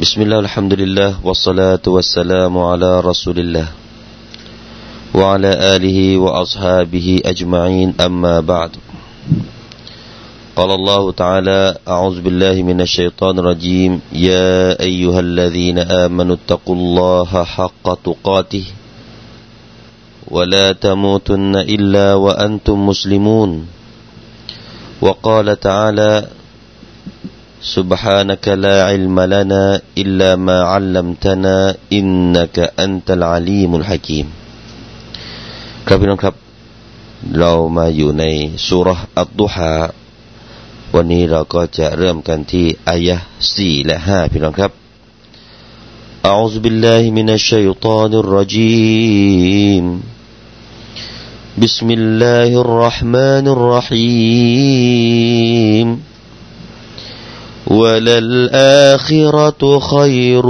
بسم الله الحمد لله والصلاة والسلام على رسول الله وعلى آله وأصحابه أجمعين أما بعد قال الله تعالى أعوذ بالله من الشيطان الرجيم يا أيها الذين آمنوا اتقوا الله حق تقاته ولا تموتن إلا وأنتم مسلمون وقال تعالى سبحانك لا علم لنا إلا ما علمتنا إنك أنت العليم الحكيم ครับพี่น้องครับ เรามาอยู่ในสุรอัตดุฮาวันนี้เราก็จะเริ่มกันที่อายะสี่และห้าพี่น้องครับ أعوذ بالله من الشيطان الرجيم بسم الله الرحمن الرحيم وللآخرة خير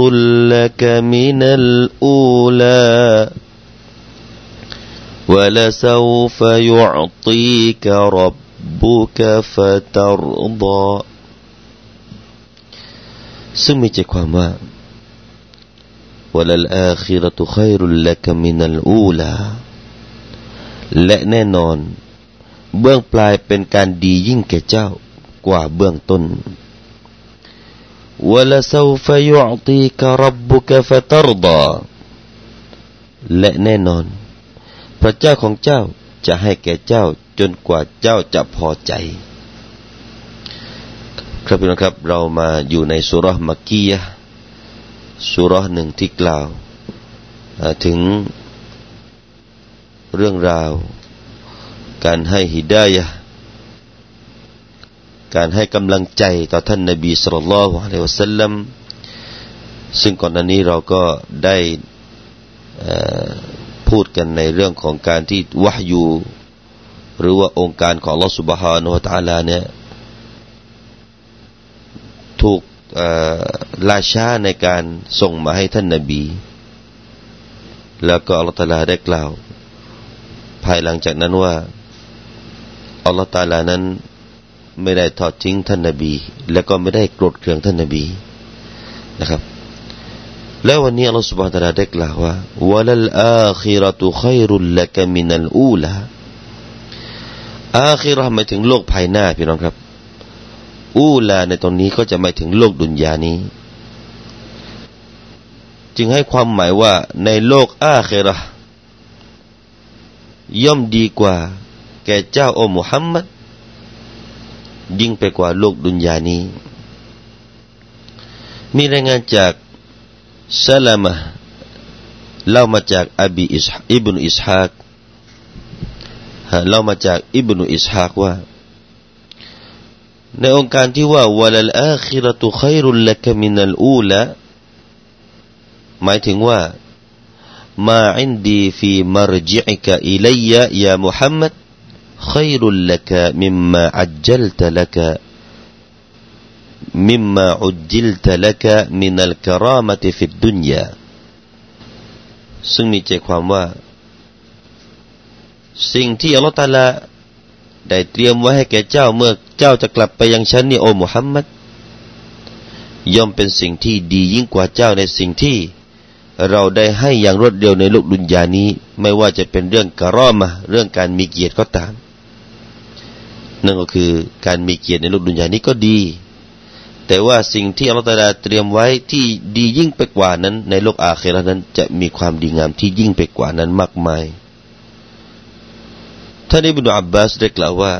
لك من الأولى ولسوف يعطيك ربك فترضى ซึ่งมีใจความว่า وللآخرة خير لك من الأولى และแน่นอน เบื้องปลายเป็นการดียิ่งแก่เจ้ากว่าเบื้องต้น ولسوف يعطيك ربك فترضى และแน่นอน พระเจ้าของเจ้าจะให้แก่เจ้าจนกว่าเจ้าจะพอใจ ครับพี่น้องครับ เรามาอยู่ในสุรมักกียะสุรหนึ่งที่กล่าว ถึงเรื่องราว การให้ฮิดายะ การให้กำลังใจต่อท่านนบีสุลต่านละฮ์อะลัยวะสัลลัมซึ่งก่อนหน้านี้เราก็ได้พูดกันในเรื่องของการที่วะฮยูหรือว่าองค์การของลอสุบฮานุตาลาเนี่ยถูกลาช้าในการส่งมาให้ท่านนบี แล้วก็อัลลอฮฺตาลาได้กล่าว ภายหลังจากนั้นว่าอัลลอฮฺตาลานั้น ไม่ได้ทอดทิ้งท่านนบี แล้วก็ไม่ได้โกรธเคืองท่านนบีนะครับ แล้ววันนี้อัลลอฮฺสุบฮานตะลาได้กล่าวว่าวะลัลอาคิรตุขัยรุลละกมินัลอูลาอาคิรหมายถึงโลกภายหน้าพี่น้องครับ อูลาในตรงนี้ก็จะหมายถึงโลกดุนยานี้ จึงให้ความหมายว่าในโลกอาคิรย่อมดีกว่า แก่เจ้าโอมุฮัมมัด ยิ่งไปกว่าโลกดุนยานี้ มีรายงานจากซาลามะเล่ามาจากอบีอิบนุอิสฮากเล่ามาจากอิบนุอิสฮากว่า ในองค์การที่ว่าวลลอาคิรตุขัยรุลละกมินัลอูละหมายถึงว่ามาอินดีฟีมารจิอิกะอิลัยยะยามุฮัมมัด خير لك مما عجلت لك مما عجلت لك من الكرامة في الدنيا ซึ่งมีใจความว่า สิ่งที่อัลลอฮฺตาลาได้เตรียมไว้ให้แก่เจ้าเมื่อเจ้าจะกลับไปยังฉันนี่โอมุฮัมมัดย่อมเป็นสิ่งที่ดียิ่งกว่าเจ้าในสิ่งที่เราได้ให้อย่างรวดเร็วในโลกดุนยานี้ ไม่ว่าจะเป็นเรื่องกะรอมะเรื่องการมีเกียรติก็ตาม นั่นก็คือการมีเกียรติในโลกดุนยานี้ก็ดี แต่ว่าสิ่งที่อัลตัลาเตรียมไว้ที่ดียิ่งไปกว่านั้น ในโลกอาเครานั้น จะมีความดีงามที่ยิ่งไปกว่านั้นมากมายท่านอิบนุอับบาสได้กล่าวว่า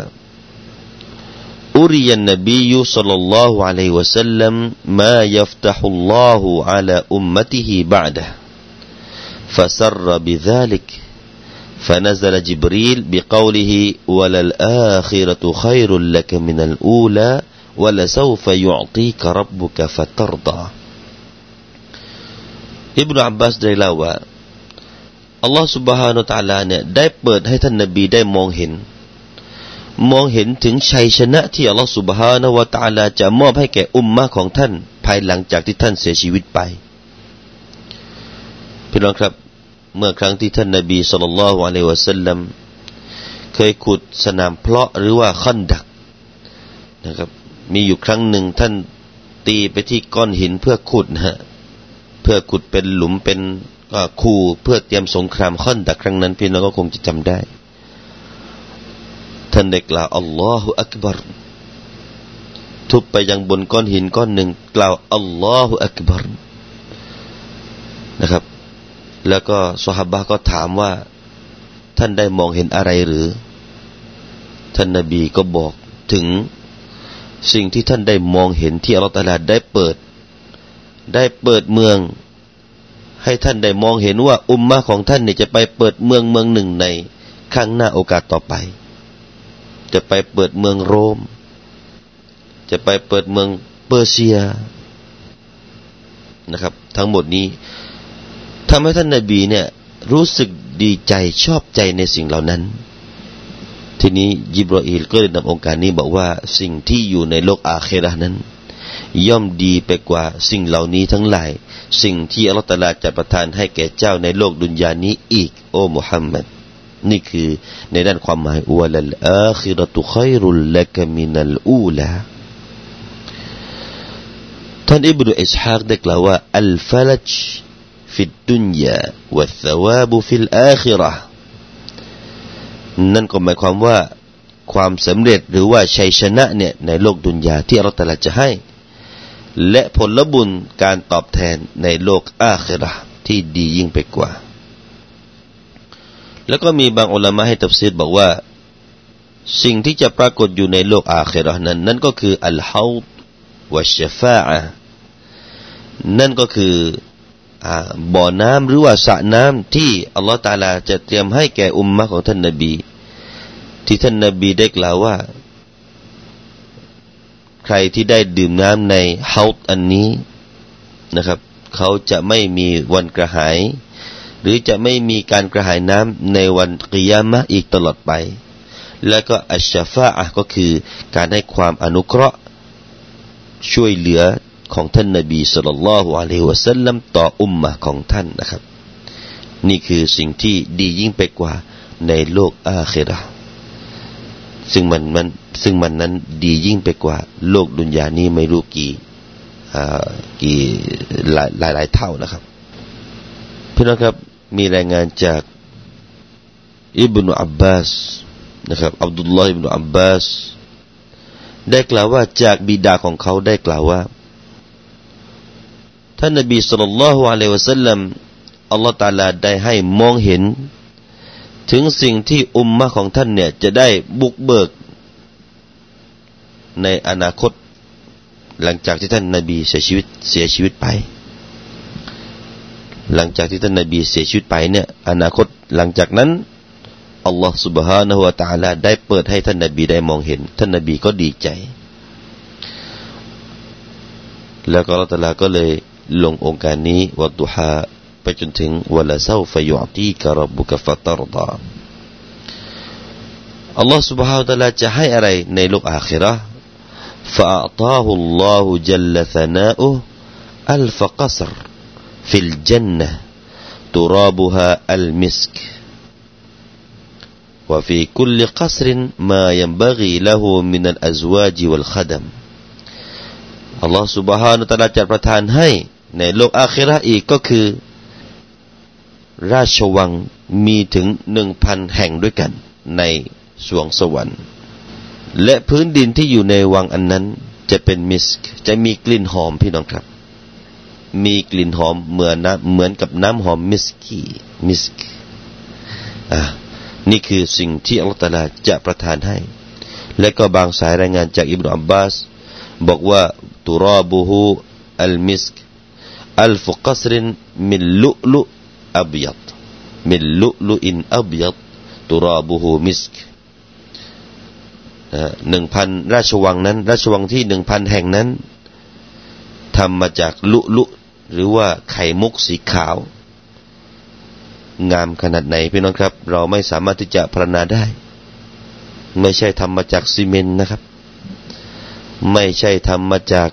อุริยันนบียุสัลลัลลอฮุอะลัยวะสัลลัมมายัฟตะฮุลลอฮุอะลาอุมมะติฮิบะดะฟะซัรบิซาลิก فنزل جبريل بقوله وللآخرة خير لك من الأولى ولسوف يعطيك ربك فترضى ابن عباس ได้เล่าว่าอัลลอฮฺ سبحانه และ تعالى เนี่ยได้เปิดให้ท่านนบีได้มองเห็น มองเห็นถึงชัยชนะที่อัลลอฮฺ سبحانه และ تعالى จะมอบให้แก่อุมมะของท่าน ภายหลังจากที่ท่านเสียชีวิตไป พี่น้องครับ เมื่อครั้งที่ท่านนบีสุลต่านละฮ์อะลัยวะสัลลัมเคยขุดสนามเพาะหรือว่าขั้นดักนะครับ มีอยู่ครั้งหนึ่งท่านตีไปที่ก้อนหินเพื่อขุดนะฮะเพื่อขุดเป็นหลุมเป็นคูเพื่อเตรียมสงครามค่อนแต่ครั้งนั้นพี่น้องก็คงจะจำได้ ท่านได้กล่าวอัลลอฮฺอักบารทุบไปยังบนก้อนหินก้อนหนึ่ง กล่าวอัลลอฮฺอักบารนะครับ แล้วก็สหบะก็ถามว่า ท่านได้มองเห็นอะไรหรือ ท่านนบีก็บอกถึงสิ่งที่ท่านได้มองเห็นที่อัลลอฮฺตาลาได้เปิด ได้เปิดเมือง ให้ท่านได้มองเห็นว่าอุมมะของท่านเนี่ยจะไปเปิดเมืองเมืองหนึ่งในข้างหน้าโอกาสต่อไป จะไปเปิดเมืองโรม จะไปเปิดเมืองเปอร์เซียนะครับ ทั้งหมดนี้ ทำให้ท่านนาบีเนี่ยรู้สึกดีใจชอบใจในสิ่งเหล่านั้น ทีนี้ยิบรออีลก็เลยนำองค์การนี้บอกว่าสิ่งที่อยู่ในโลกอาเครานั้น ย่อมดีไปกว่าสิ่งเหล่านี้ทั้งหลาย สิ่งที่อัลลอฮฺตาลาจะประทานให้แก่เจ้าในโลกดุนยานี้อีก โอ้มุฮัมมัดนี่คือในด้านความหมายว่าลลอาคิรตุขัยรุลละกมินัลอูลาท่านอิบนุอิสฮากได้กล่าวว่าالفلج في الدنيا والثواب في الآخرة นั่นก็หมายความว่าความสำเร็จหรือว่าชัยชนะเนี่ยในโลกดุนยาที่อัลลอฮฺตะอาลาจะให้ และผลบุญการตอบแทนในโลกอาคราที่ดียิ่งไปกว่า แล้วก็มีบางอุลามะให้ตัฟซีรบอกว่า สิ่งที่จะปรากฏอยู่ในโลกอาครานั้น นั่นก็คือالحوضวะชฟาอะนั่นก็คือ บ่อน้ำหรือว่าสระน้ำที่อัลลอฮฺตาลาจะเตรียมให้แก่อุมมะของท่านนบี ที่ท่านนบีได้กล่าวว่า ใครที่ได้ดื่มน้ำในเฮาต์อันนี้นะครับ เขาจะไม่มีวันกระหาย หรือจะไม่มีการกระหายน้ำในวันกิยามะอีกตลอดไป และก็อัชชฟาอะก็คือการให้ความอนุเคราะห์ช่วยเหลือ ของท่านนบีสุลต่านละฮ์อะลัยวะสัลลัมต่ออุมมะของท่านนะครับ นี่คือสิ่งที่ดียิ่งไปกว่าในโลกอาเคราซึ่งมันมันซึ่งมันนั้นดียิ่งไปกว่า โลกดุนยานี้ไม่รู้กี่กี่หลายหลายหลายเท่านะครับพี่น้องครับมีรายงานจากอิบนุอับบาสนะครับอับดุลลอฮ์อิบนุอับบาสได้กล่าวว่าจากบิดาของเขาได้กล่าวว่า ท่านนบีสุลต่านละฮ์อะลัยวะสัลลัมอัลลอฮฺตาลาได้ให้มองเห็น ถึงสิ่งที่อุมมะของท่านเนี่ยจะได้บุกเบิก ในอนาคต หลังจากที่ท่านนบีเสียชีวิตเสียชีวิตไป หลังจากที่ท่านนบีเสียชีวิตไปเนี่ยอนาคตหลังจากนั้นอัลลอฮฺ سبحانه และ تعالى ได้เปิดให้ท่านนบีได้มองเห็น ท่านนบีก็ดีใจ แล้วก็อัลลอฮฺตาลาก็เลย ลงองค์การนี้วัดุฮาไปจนถึงวลาเซาฟยุตีกรับบุกฟัตรดาอัลลอฮฺ سبحانه และ تعالى จะให้อะไรในโลกอาคิระ فأعطاه الله جل ثناؤه ألف قصر في الجنة ترابها المسك وفي كل قصر ما ينبغي له من الأزواج والخدم الله سبحانه وتعالى จะประทานให้ ในโลกอาคิราอีกก็คือ ราชวังมีถึงหนึ่งพันแห่งด้วยกัน ในสวงสวรรค์ และพื้นดินที่อยู่ในวังอันนั้น จะเป็น مسك จะมีกลิ่นหอมพี่น้องครับ มีกลิ่นหอมเหมือนนะเหมือนกับน้ำหอม مسك مسك อ่านี่คือสิ่งที่อัลลอฮฺจะประทานให้ และก็บางสายรายงานจากอิบนาอับบาส บอกว่า ترابه المسك ألف قصر من لؤلؤ أبيض من لؤلؤ أبيض ترابه مسكหนึ่งพันราชวังนั้น ราชวังที่หนึ่งพันแห่งนั้นทำมาจากลุลุหรือว่าไข่มุกสีขาว งามขนาดไหนพี่น้องครับ เราไม่สามารถที่จะพรรณนาได้ ไม่ใช่ทำมาจากซีเมนต์นะครับ ไม่ใช่ทำมาจาก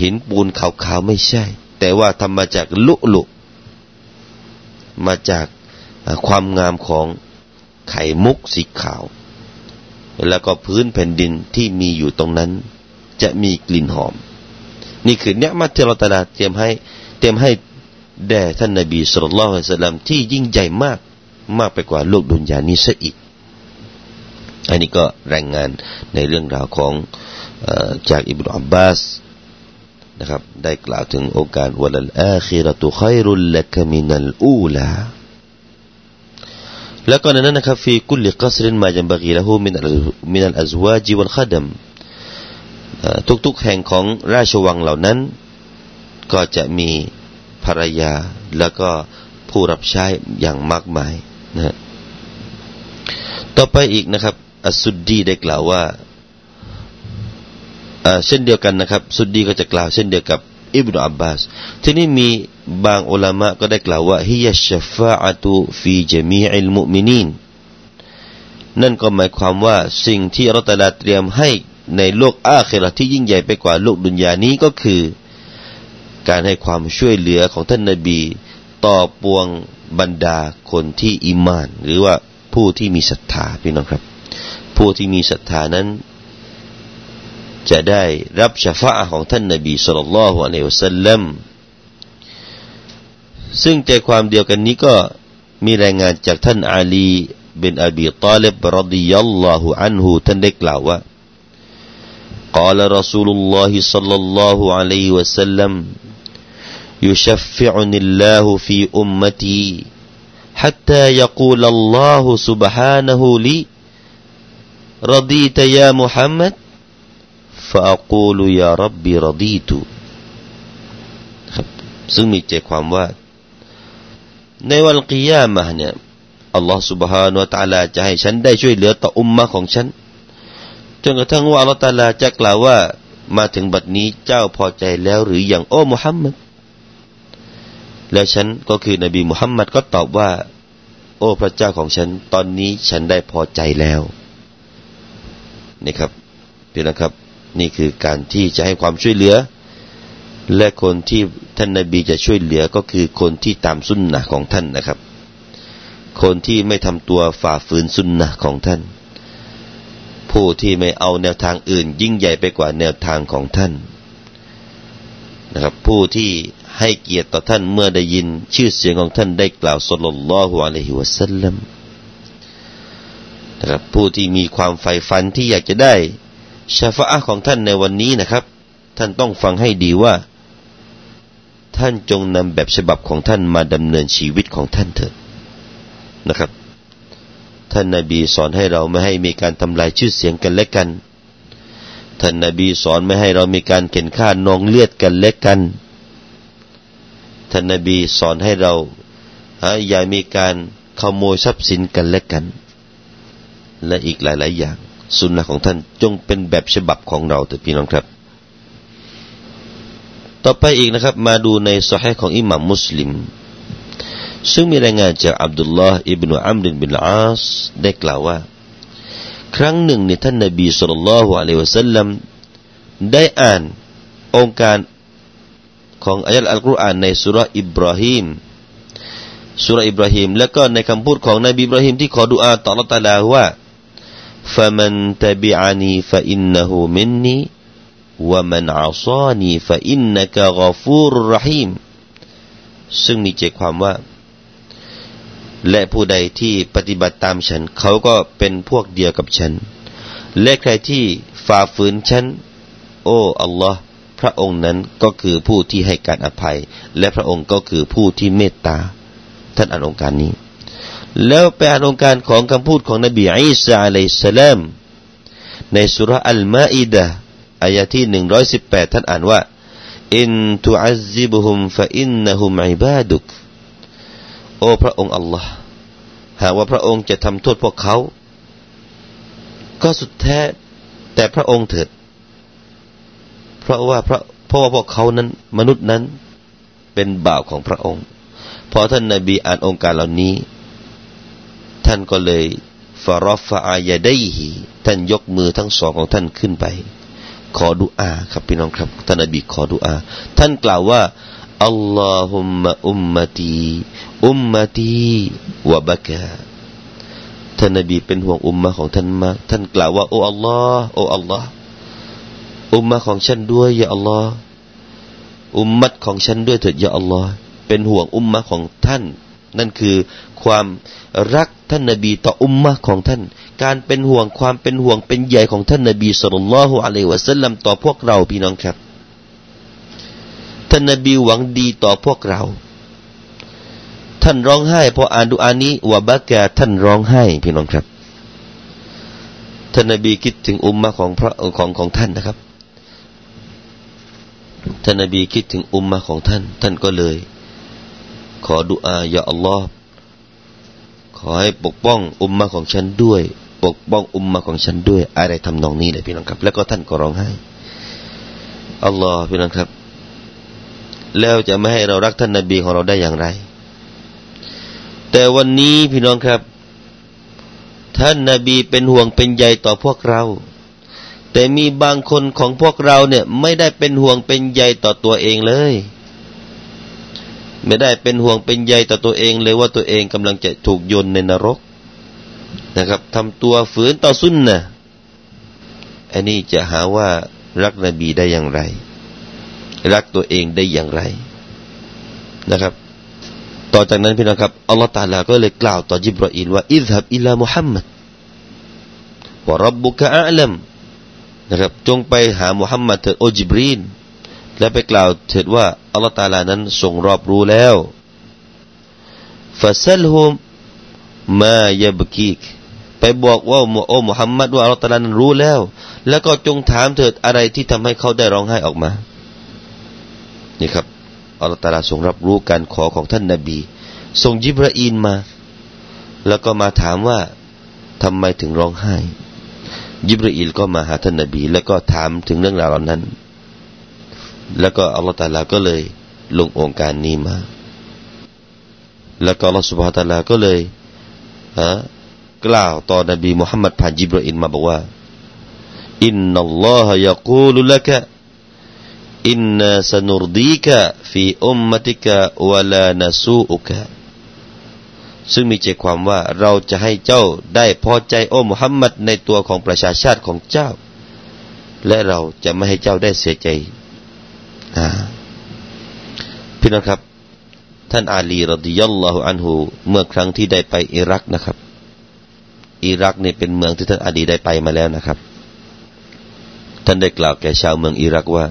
หินปูนขาวๆไม่ใช่ แต่ว่าทำมาจากลุลุมาจากความงามของไข่มุกสีขาว แล้วก็พื้นแผ่นดินที่มีอยู่ตรงนั้น จะมีกลิ่นหอม นี่คือเนื้อมัที่เราตลาดเตรียมให้เตรียมให้แด่ท่านนบีสุลต่านละสัลลัมที่ยิ่งใหญ่มากมากไปกว่าโลกดุนยานี้ซะอีก อันนี้ก็รายงานในเรื่องราวของจากอิบนุอับบาส นะครับ ได้กล่าวถึงโอกาสวัลลอาคิรตุขัยรุลละกมินัลอูลาแล้วก็ในนั้นนะครับฟีกุลิกัสรินมาจัมบกีละหูมินมินัลอัซวาจิวัลขดัมทุกๆแห่งของราชวังเหล่านั้น ก็จะมีภรรยาแล้วก็ผู้รับใช้อย่างมากมายนะต่อไปอีกนะครับอัสสุดดีได้กล่าวว่า เช่นเดียวกันนะครับ สุดดีก็จะกล่าวเช่นเดียวกับอิบนุอับบาสที่นี่มีบางอุลามะก็ได้กล่าวว่าฮิยชฟาอะตุฟีจมีอิลมุมินีนนั่นก็หมายความว่าสิ่งที่อัลตลาเตรียมให้ในโลกอาเคราที่ยิ่งใหญ่ไปกว่าโลกดุนยานี้ก็คือ การให้ความช่วยเหลือของท่านนาบี ต่อปวงบรรดาคนที่อิมาน หรือว่าผู้ที่มีศรัทธาพี่น้องครับ ผู้ที่มีศรัทธานั้น จะได้รับชฟาของท่านนบีสุลต่านละฮ์อะลัยฮิวสัลลัมซึ่งใจความเดียวกันนี้ก็มีรายงานจากท่านอาลีบินอบีตาลิบรดิยัลลอฮุอันฮุท่านได้กล่าวว่า قال رسول الله صلى الله عليه وسلم يشفعني الله في أمتي حتى يقول الله سبحانه لي رضيت يا محمد ฟากูลุยารับบิรดีตุครับซึ่งมีใจความว่า ในวันกิยามะเนี่ยอัลลอฮฺ سبحانه และ تعالى จะให้ฉันได้ช่วยเหลือต่ออุมมะของฉันจนกระทั่งว่าอัลลอฮฺตาลาจะกล่าวว่า มาถึงบัดนี้เจ้าพอใจแล้วหรือยังโอ้มุฮัมมัดแล้วฉันก็คือนบีมุฮัมมัดก็ตอบว่า โอ้พระเจ้าของฉัน ตอนนี้ฉันได้พอใจแล้วนี่ครับพี่นะครับ นี่คือการที่จะให้ความช่วยเหลือ และคนที่ท่านนาบีจะช่วยเหลือก็คือคนที่ตามสุนนะของท่านนะครับ คนที่ไม่ทำตัวฝ่าฝืนสุนนะของท่าน ผู้ที่ไม่เอาแนวทางอื่น ยิ่งใหญ่ไปกว่าแนวทางของท่านนะครับผู้ที่ให้เกียรติต่อท่านเมื่อได้ยินชื่อเสียงของท่านได้กล่าวสลลลอฮุอะลัยฮิวะสัลลัมนะครับผู้ที่มีความใฝ่ฝันที่อยากจะได้ ชาฟะของท่านในวันนี้นะครับ ท่านต้องฟังให้ดีว่า ท่านจงนำแบบฉบับของท่านมาดำเนินชีวิตของท่านเถิดนะครับ ท่านนาบีสอนให้เราไม่ให้มีการทำลายชื่อเสียงกันและกัน ท่านนาบีสอนไม่ให้เรามีการเข็นฆ่านองเลือดกันและกัน ท่านนาบีสอนให้เราอย่ามีการขโมยทรัพย์สินกันและกัน และอีกหลาย ๆ อย่าง สุนนะของท่านจงเป็นแบบฉบับของเราเถิดพี่น้องครับ ต่อไปอีกนะครับ มาดูในสหายของอิหม่ามมุสลิม ซึ่งมีรายงานจากอับดุลลอฮ์อิบนุอัมรินบินอาสได้กล่าวว่า ครั้งหนึ่งในท่านนบีสุลต่านละฮ์อะลัยวะสัลลัมได้อ่านองค์การของอายะห์อัลกุรอานในสุรอิบราฮิมสุรอิบราฮิมแล้วก็ในคำพูดของนบีอิบราฮิมที่ขอดุอาต่อละตาลาว่า فمن تبعني فإنه مني ومن عصاني فإنك غفور رحيم ซึ่งมีใจความว่า และผู้ใดที่ปฏิบัติตามฉัน เขาก็เป็นพวกเดียวกับฉัน และใครที่ฝ่าฝืนฉัน โอ้อัลลอฮ์พระองค์นั้นก็คือผู้ที่ให้การอภัย และพระองค์ก็คือผู้ที่เมตตา ท่านอ่านองค์การนี้ แล้วไปอ่านองค์การของคำพูดของนบีอิสาอะลัยสลามในสุรอัลมาอิดะอายะที่หนึ่งร้อยสิบแปดท่านอ่านว่าอินทุอัซซิบุฮุมฟะอินนะฮุมอิบาดุกโอ้พระองค์อัลลอฮ์หากว่าพระองค์จะทำโทษพวกเขา ก็สุดแท้ แต่พระองค์เถิด เพราะว่าพระเพราะว่าพวกเขานั้น มนุษย์นั้น เป็นบ่าวของพระองค์ พอท่านนาบีอ่านองค์การเหล่านี้ ท่านก็เลยฟารฟอายาได้หีท่านยกมือทั้งสองของท่านขึ้นไป ขอดุอาครับพี่น้องครับท่านอบีขอดุอาท่านกล่าวว่าอัลลอฮุมะอุมมตีอุมมตีวะบะกาท่านนบีเป็นห่วงอุมมะของท่านมากท่านกล่าวว่าโอ้อัลลอฮ์โอ้อัลลอฮ์อุมมะของฉันด้วยยาอัลลอฮ์อุมมัดของฉันด้วยเถิดยาอัลลอฮ์เป็นห่วงอุมมะของท่าน นั่นคือความรักท่านนบีต่ออุมมะของท่าน การเป็นห่วงความเป็นห่วงเป็นใหญ่ของท่านนบีสุลต่านละฮ์อะลัยวะสัลลัมต่อพวกเราพี่น้องครับ ท่านนบีหวังดีต่อพวกเรา ท่านร้องไห้พออ่านดูอานี้วะบะกาท่านร้องไห้พี่น้องครับ ท่านนบีคิดถึงอุมมะของพระของของท่านนะครับ ท่านนบีคิดถึงอุมมะของท่าน ท่านก็เลย ขอดุอาอย่าอัลลอฮ์ขอให้ปกป้องอุมมะของฉันด้วย ปกป้องอุมมะของฉันด้วย อะไรทำนองนี้เลยพี่น้องครับ แล้วก็ท่านก็ร้องไห้อัลลอฮ์พี่น้องครับ แล้วจะไม่ให้เรารักท่านนบีของเราได้อย่างไร แต่วันนี้พี่น้องครับ ท่านนบีเป็นห่วงเป็นใยต่อพวกเรา แต่มีบางคนของพวกเราเนี่ย ไม่ได้เป็นห่วงเป็นใยต่อตัวเองเลย ไม่ได้เป็นห่วงเป็นใยต่อตัวเองเลยว่าตัวเองกำลังจะถูกโยนในนรกนะครับทำตัวฝืนต่อสุนนะอันนี้จะหาว่ารักนบีได้อย่างไร รักตัวเองได้อย่างไรนะครับ ต่อจากนั้นพี่น้องครับอัลลอฮฺตาลาก็เลยกล่าวต่อจิบรออีลว่าอิซฮับอิลามุฮัมมัดวะรับบุกะอัลลัมนะครับ จงไปหามุฮัมมัดเถิดโอจิบรีนและไปกล่าวเถิดว่า อัลลอฮฺตาลานั้นทรงรอบรู้แล้วฟาซัลฮุมมายบกีกไปบอกว่าโอ้มุฮัมมัดว่าอัลลอฮฺตาลานั้นรู้แล้ว แล้วก็จงถามเถิดอะไรที่ทำให้เขาได้ร้องไห้ออกมานี่ครับอัลลอฮฺตาลาทรงรับรู้การขอของท่านนาบีส่งยิบราอีนมา แล้วก็มาถามว่าทำไมถึงร้องไห้ยิบรีอิลก็มาหาท่านนบี แล้วก็ถามถึงเรื่องราวเหล่านั้น แล้วก็อัลลอฮฺตาลาก็เลยลงองค์การนี้มา แล้วก็อัลลอฮฺสุบฮฺตาลาก็เลยฮะกล่าวต่อนบีมุฮัมมัดผ่านยิบรอิลมาบอกว่าอินนัลลอฮฺยะกูลุละกะอินนาสนุรดีกะฟีอุมมติกะวะลานาซูอุกะซึ่งมีใจความว่าเราจะให้เจ้าได้พอใจโอ้มุฮัมมัดในตัวของประชาชาติของเจ้า และเราจะไม่ให้เจ้าได้เสียใจ พี่น้องครับ ท่านอาลีรดิยัลลอฮุอันฮูเมื่อครั้งที่ได้ไปอิรักนะครับ อิรักนี่เป็นเมืองที่ท่านอาลีได้ไปมาแล้วนะครับ ท่านได้กล่าวแก่ชาวเมืองอิรักว่า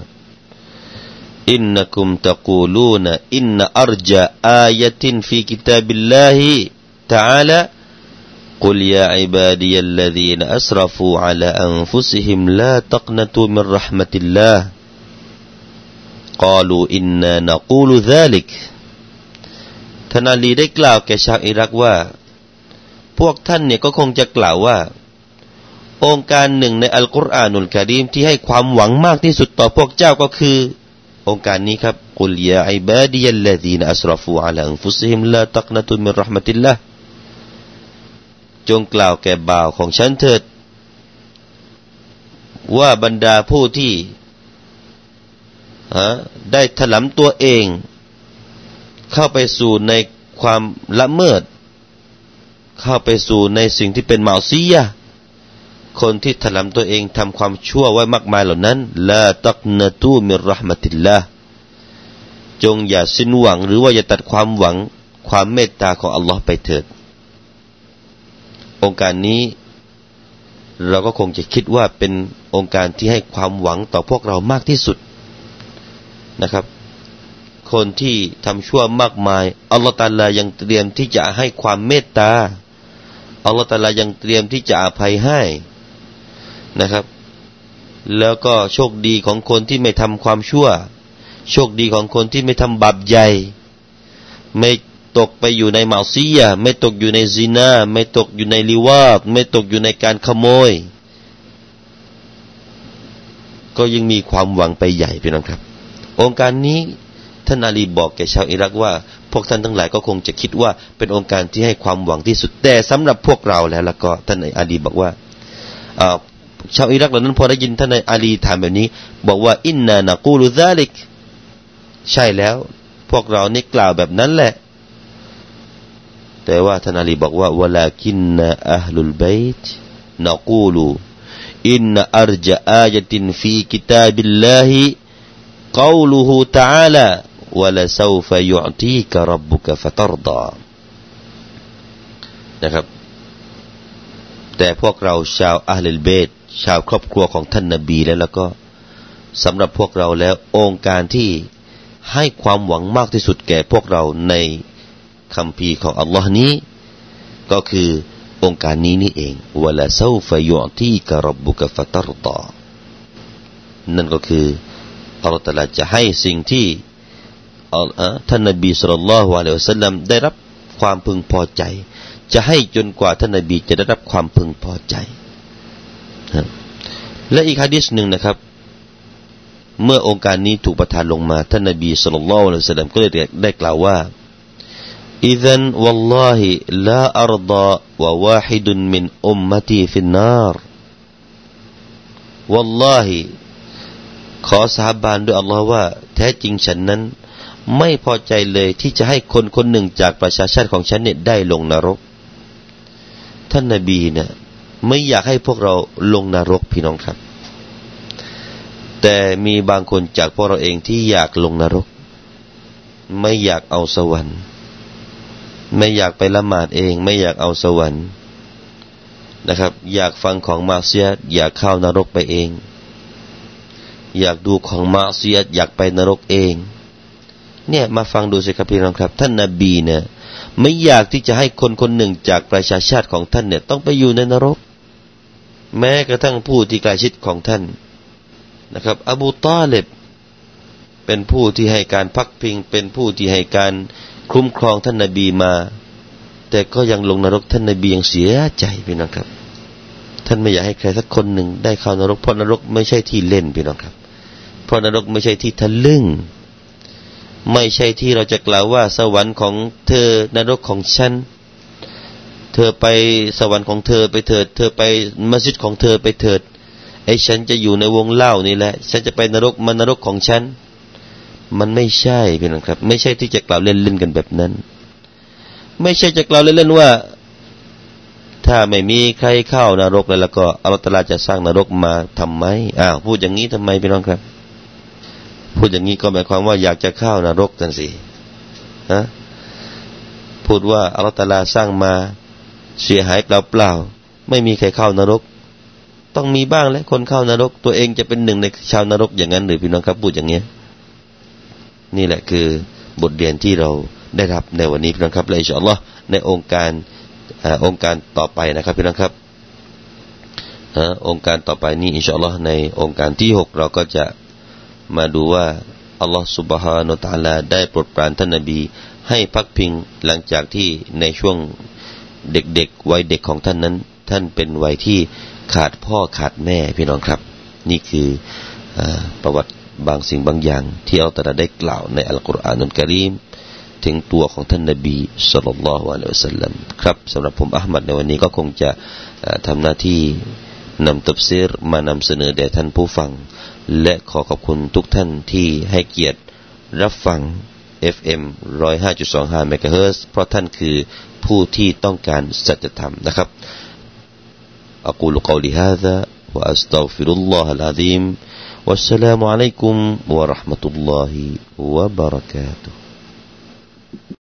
อินนักุมตะกูลูนอินนอัรจาอายะตินฟีกิตาบิลลาฮิ تعالى قل يا عبادي الذين أسرفوا على أنفسهم لا تقنطوا من رحمة الله قالوا إنا نقول ذلك ท่านอาลีได้กล่าวแก่ชาวอิรักว่า พวกท่านเนี่ยก็คงจะกล่าวว่า องค์การหนึ่งในอัลกุรอานุลกะดีมที่ให้ความหวังมากที่สุดต่อพวกเจ้าก็คือองค์การนี้ครับกุลยาอิบาดียัลลดีนอัสรฟูอัลอันฟุซิฮิมลาตักนตุมิรห์มติลละจงกล่าวแก่บ่าวของฉันเถิด ว่าบรรดาผู้ที่ ได้ถลำตัวเอง เข้าไปสู่ในความละเมิด เข้าไปสู่ในสิ่งที่เป็นเมาซียะคนที่ถลำตัวเองทำความชั่วไว้มากมายเหล่านั้นลาตักนตูมิรหมติลละจงอย่าสิ้นหวัง หรือว่าอย่าตัดความหวังความเมตตาของอัลลอฮ์ไปเถิด องค์การนี้ เราก็คงจะคิดว่าเป็นองค์การที่ให้ความหวังต่อพวกเรามากที่สุด นะครับ คนที่ทำชั่วมากมายอัลลอฮฺตาลายังเตรียมที่จะให้ความเมตตาอัลลอฮฺตาลายังเตรียมที่จะอภัยให้นะครับ แล้วก็โชคดีของคนที่ไม่ทำความชั่ว โชคดีของคนที่ไม่ทำบาปใหญ่ ไม่ตกไปอยู่ในมาซียไม่ตกอยู่ในซินาไม่ตกอยู่ในลิวาบไม่ตกอยู่ในการขโมย ก็ยังมีความหวังไปใหญ่พี่น้องครับ องค์การนี้ท่านอาลีบอกแก่ชาวอิรักว่า พวกท่านทั้งหลายก็คงจะคิดว่าเป็นองค์การที่ให้ความหวังที่สุดแต่สำหรับพวกเราแล้วแล้วก็ท่านอาลีบอกว่าชาวอิรักเหล่านั้นพอได้ยินท่านอาลีถามแบบนี้ บอกว่าอินนานะกูลุซาลิก ใช่แล้ว พวกเรานี่กล่าวแบบนั้นแหละ แต่ว่าท่านอาลีบอกว่าวลากินนะอัลลุลบัยต์นะกูลูอินนอัรจอาจตินฟีกิตาบิลลาฮิ กาวลุฮูตะอาลาวะลาซาฟยุอตีกะรับบุกะฟะตรดานะครับ แต่พวกเราชาวอัลลเบตชาวครอบครัวของท่านนบีแล้วแล้วก็สำหรับพวกเราแล้วองค์การที่ให้ความหวังมากที่สุดแก่พวกเราในคำพีของอัลลอฮ์นี้ ก็คือองค์การนี้นี่เองวะลาซาฟยุอตีกรับบุกฟะตรตานั่นก็คือ ลอฮฺตะลาจะให้สิ่งที่ท่านนบีสุลต่านวะเลวสลัมได้รับความพึงพอใจ จะให้จนกว่าท่านนบีจะได้รับความพึงพอใจ และอีกฮะดิษหนึ่งนะครับ เมื่อองค์การนี้ถูกประทานลงมาท่านนบีสุลต่านวะเลวสลัมก็เลยได้กล่าวว่า إذن والله لا أرضى وواحد من أمتي في النار والله ขอสาบานด้วยอัลลอฮ์ว่า แท้จริงฉันนั้น ไม่พอใจเลยที่จะให้คนคนหนึ่งจากประชาชาติของฉันเนี่ยได้ลงนรก ท่านนาบีเนี่ยไม่อยากให้พวกเราลงนรกพี่น้องครับ แต่มีบางคนจากพวกเราเองที่อยากลงนรก ไม่อยากเอาสวรรค์ ไม่อยากไปละหมาดเอง ไม่อยากเอาสวรรค์นะครับ อยากฟังของมาเซียอยากเข้านรกไปเอง อยากดูของมาเสียอยากไปนรกเอง เนี่ยมาฟังดูสิครับพี่น้องครับ ท่านนาบีเนี่ยไม่อยากที่จะให้คนคนหนึ่งจากประชาชาติของท่านเนี่ย ต้องไปอยู่ในนรก แม้กระทั่งผู้ที่ใกล้ชิดของท่านนะครับ อบูตาเลบเป็นผู้ที่ให้การพักพิง เป็นผู้ที่ให้การคุ้มครองท่านนาบีมา แต่ก็ยังลงนรกท่านนาบียังเสียใจพี่น้องครับ ท่านไม่อยากให้ใครสักคนหนึ่งได้เข้านรกเพราะนรกไม่ใช่ที่เล่นพี่น้องครับ เพราะนรกไม่ใช่ที่ทะลึ่ง ไม่ใช่ที่เราจะกล่าวว่า สวรรค์ของเธอนรกของฉัน เธอไปสวรรค์ของเธอไปเถิด เธอไปมัสยิดของเธอไปเถิดไอ้ฉันจะอยู่ในวงเล่านี่แหละ ฉันจะไปนรกมันนรกของฉัน มันไม่ใช่พี่น้องครับ ไม่ใช่ที่จะกล่าวเล่นๆกันแบบนั้น ไม่ใช่จะกล่าวเล่นๆว่า ถ้าไม่มีใครเข้านรกแล้วก็อัลลอฮฺจะสร้างนรกมาทำไมอ้าวพูดอย่างนี้ทำไมพี่น้องครับ พูดอย่างนี้ก็หมายความว่าอยากจะเข้านรกกันสิฮะพูดว่าอัลตลาสร้างมาเสียหายเปล่าๆไม่มีใครเข้านรก ต้องมีบ้างและคนเข้านรก ตัวเองจะเป็นหนึ่งในชาวนรกอย่างนั้นหรือพี่น้องครับพูดอย่างเนี้ยนี่แหละคือบทเรียนที่เราได้รับในวันนี้พี่น้องครับเลยอินชาอัลลอฮ์ในองค์การอองค์การต่อไปนะครับพี่น้องครับองค์การต่อไปนี้อินชาอัลลอฮ์ในองค์การที่หกเราก็จะ มาดูว่าอัลลอฮฺสุบฮานุตาลาได้โปรดปรานท่านนบี ให้พักพิงหลังจากที่ในช่วงเด็กๆวัยเด็กของท่านนั้น ท่านเป็นวัยที่ขาดพ่อขาดแม่พี่น้องครับ นี่คืออประวัติบางสิ่งบางอย่าง ที่อัลตลาได้กล่าวในอัลกุรอานุลกิริมถึงตัวของท่านนบีสุลต่านละฮ์วะลัยฮิสัลลัมครับสำหรับผมอัลมัดในวันนี้ก็คงจะทำหน้าที่นำตับซีรมานำเสนอแด่ท่านผู้ฟัง และขอขอบคุณทุกท่านที่ให้เกียรติรับฟัง FM 105.25 MHz เพราะท่านคือผู้ที่ต้องการสัจธรรมนะครับ أقول قولي هذا وأستغفر الله العظيم والسلام عليكم ورحمة الله وبركاته